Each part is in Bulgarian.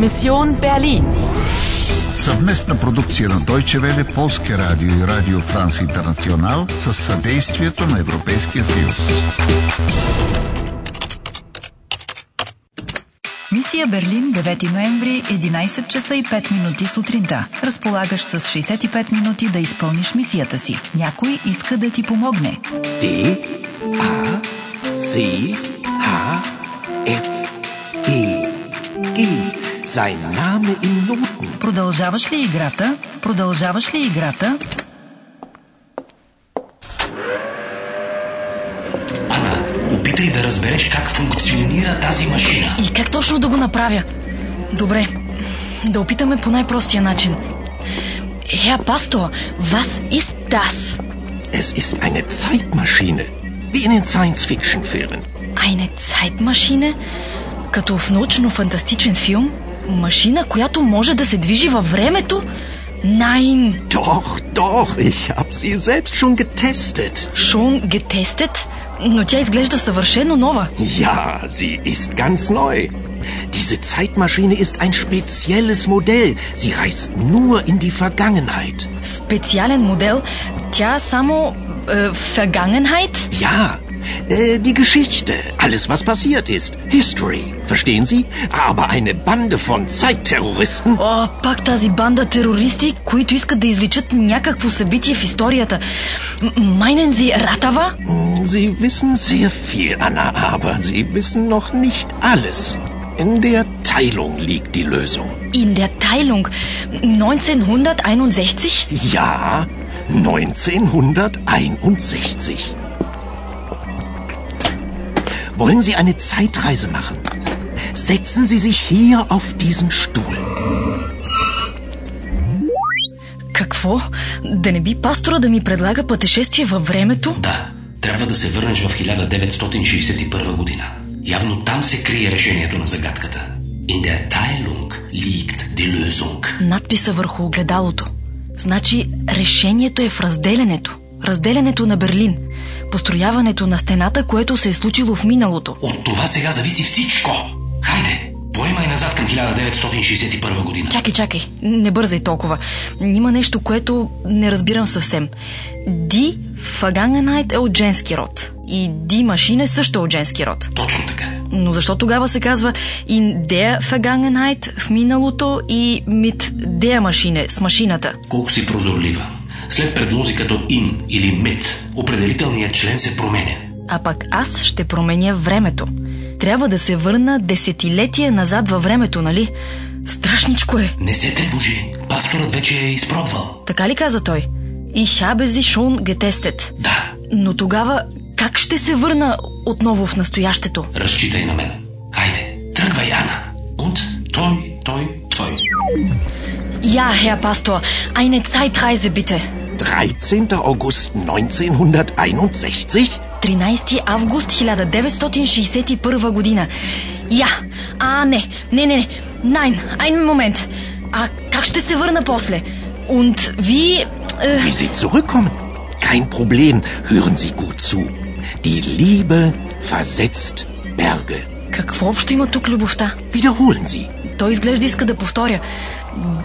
Мисион Берлин. Съвместна продукция на Deutsche Welle, Полския радио и Радио Франс Интернационал с съдействието на Европейския съюз. Мисия Берлин, 9 ноември, 11 часа и 5 минути сутринта. Разполагаш с 65 минути да изпълниш мисията си. Някой иска да ти помогне. D A C H F E G. Sein Name in Noten. Продължаваш ли играта? Продължаваш ли играта? Ана, опитай да разбереш как функционира тази машина. И как точно да го направя? Добре, да опитаме по най-простия начин. Herr Pastor, was ist das? Es ist eine Zeitmaschine. Wie in den Science-Fiction-Filmen. Eine Zeitmaschine? Като в научно-фантастичен филм? Машина, която може да се движи във времето? Nein, Doch, doch, ich habe sie selbst schon getestet. schon getestet, но тя изглежда съвършено нова. Ja, sie ist ganz neu. Diese Zeitmaschine ist ein spezielles Modell. Sie reist nur in die Vergangenheit. Специален модел. Тя само... Е, Vergangenheit? Ja, äh, die Geschichte, alles was passiert ist. History, verstehen Sie? Aber eine Bande von Zeitterroristen? О, пак тази банда терористи, които искат да изличат някакво събитие в историята. М- Meinen Sie Ratava? Sie wissen sehr viel, Anna, aber Sie wissen noch nicht alles. In der Teilung liegt die Lösung. In der Teilung 1961? Ja, 1961. Wollen Sie eine Zeitreise machen? Setzen Sie sich hier auf diesen Stuhl. Какво? Да не би пастора да ми предлага пътешествие във времето? Да, трябва да се върнеш в 1961 година. Явно там се крие решението на загадката. In der Teilung liegt die Lösung. Надписа върху огледалото. Значи решението е в разделянето. Разделянето на Берлин. Построяването на стената, което се е случило в миналото. От това сега зависи всичко. Хайде, поемай назад към 1961 година. Чакай, чакай, не бързай толкова. Има нещо, което не разбирам съвсем. Ди Фаганgenheit е от женски род. И Ди машина е също от женски род. Точно така. Но защо тогава се казва in der Vergangenheit в миналото и mit der машине с машината? Колко си прозорлива. След предлози като in или mit, определителният член се променя. А пък аз ще променя времето. Трябва да се върна десетилетия назад във времето, нали? Страшничко е. Не се тревожи. Пасторът вече е изпробвал. Така ли каза той? Habe sie schon getestet. Да, Но тогава как ще се върна отново в настоящето? разчитай на мен. Хайде, тръгвай, Ана. Und той, той, той. Ja, Herr Pastor, eine Zeitreise bitte. 13. August 1961? 13 август 1961 година. Я! А, не, не, не, не. Nein, einen Moment. А как ще се върна после? Und wie... Äh, Wie Sie zurückkommen? Kein Problem. Hören Sie gut zu. Die Liebe versetzt Berge. какво общо има тук любовта? Wiederholen Sie. Той изглежда иска да повторя.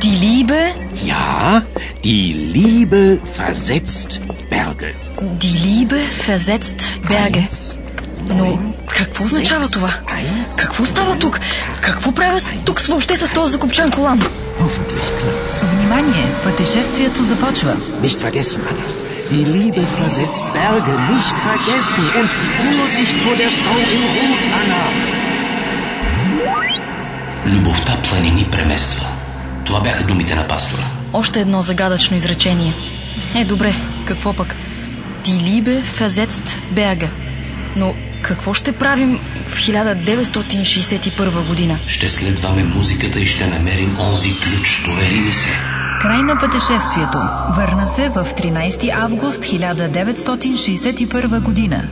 Die Liebe, Ja, die Liebe versetzt Berge. die Liebe versetzt Berge. Eins, Но какво означава това? Какво става тук? Какво правя тук въобще с този закопчан колан? Внимание! Пътешествието започва. Nicht vergessen, Anna. Die Liebe versetzt Berge. Nicht vergessen. Und Vorsicht vor der Frau in Rot, Anna. Любовта планини премества. Това бяха думите на пастора. Още едно загадъчно изречение. Е, добре, какво пък? Die Liebe versetzt Berge. Но какво ще правим в 1961 година? Ще следваме музиката и ще намерим онзи ключ. Довери ми се. Край на пътешествието. Върна се в 13 август 1961 година.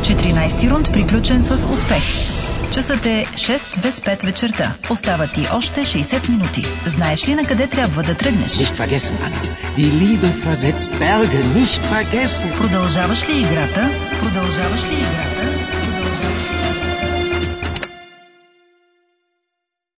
14 рунд приключен с успех. Часът е 6 без 5 вечерта. Остават ти още 60 минути. Знаеш ли на къде трябва да тръгнеш? Nicht vergessen, Anna. Die Liebe versetzt Berge. Nicht vergessen. Продължаваш ли играта? Продължаваш ли играта?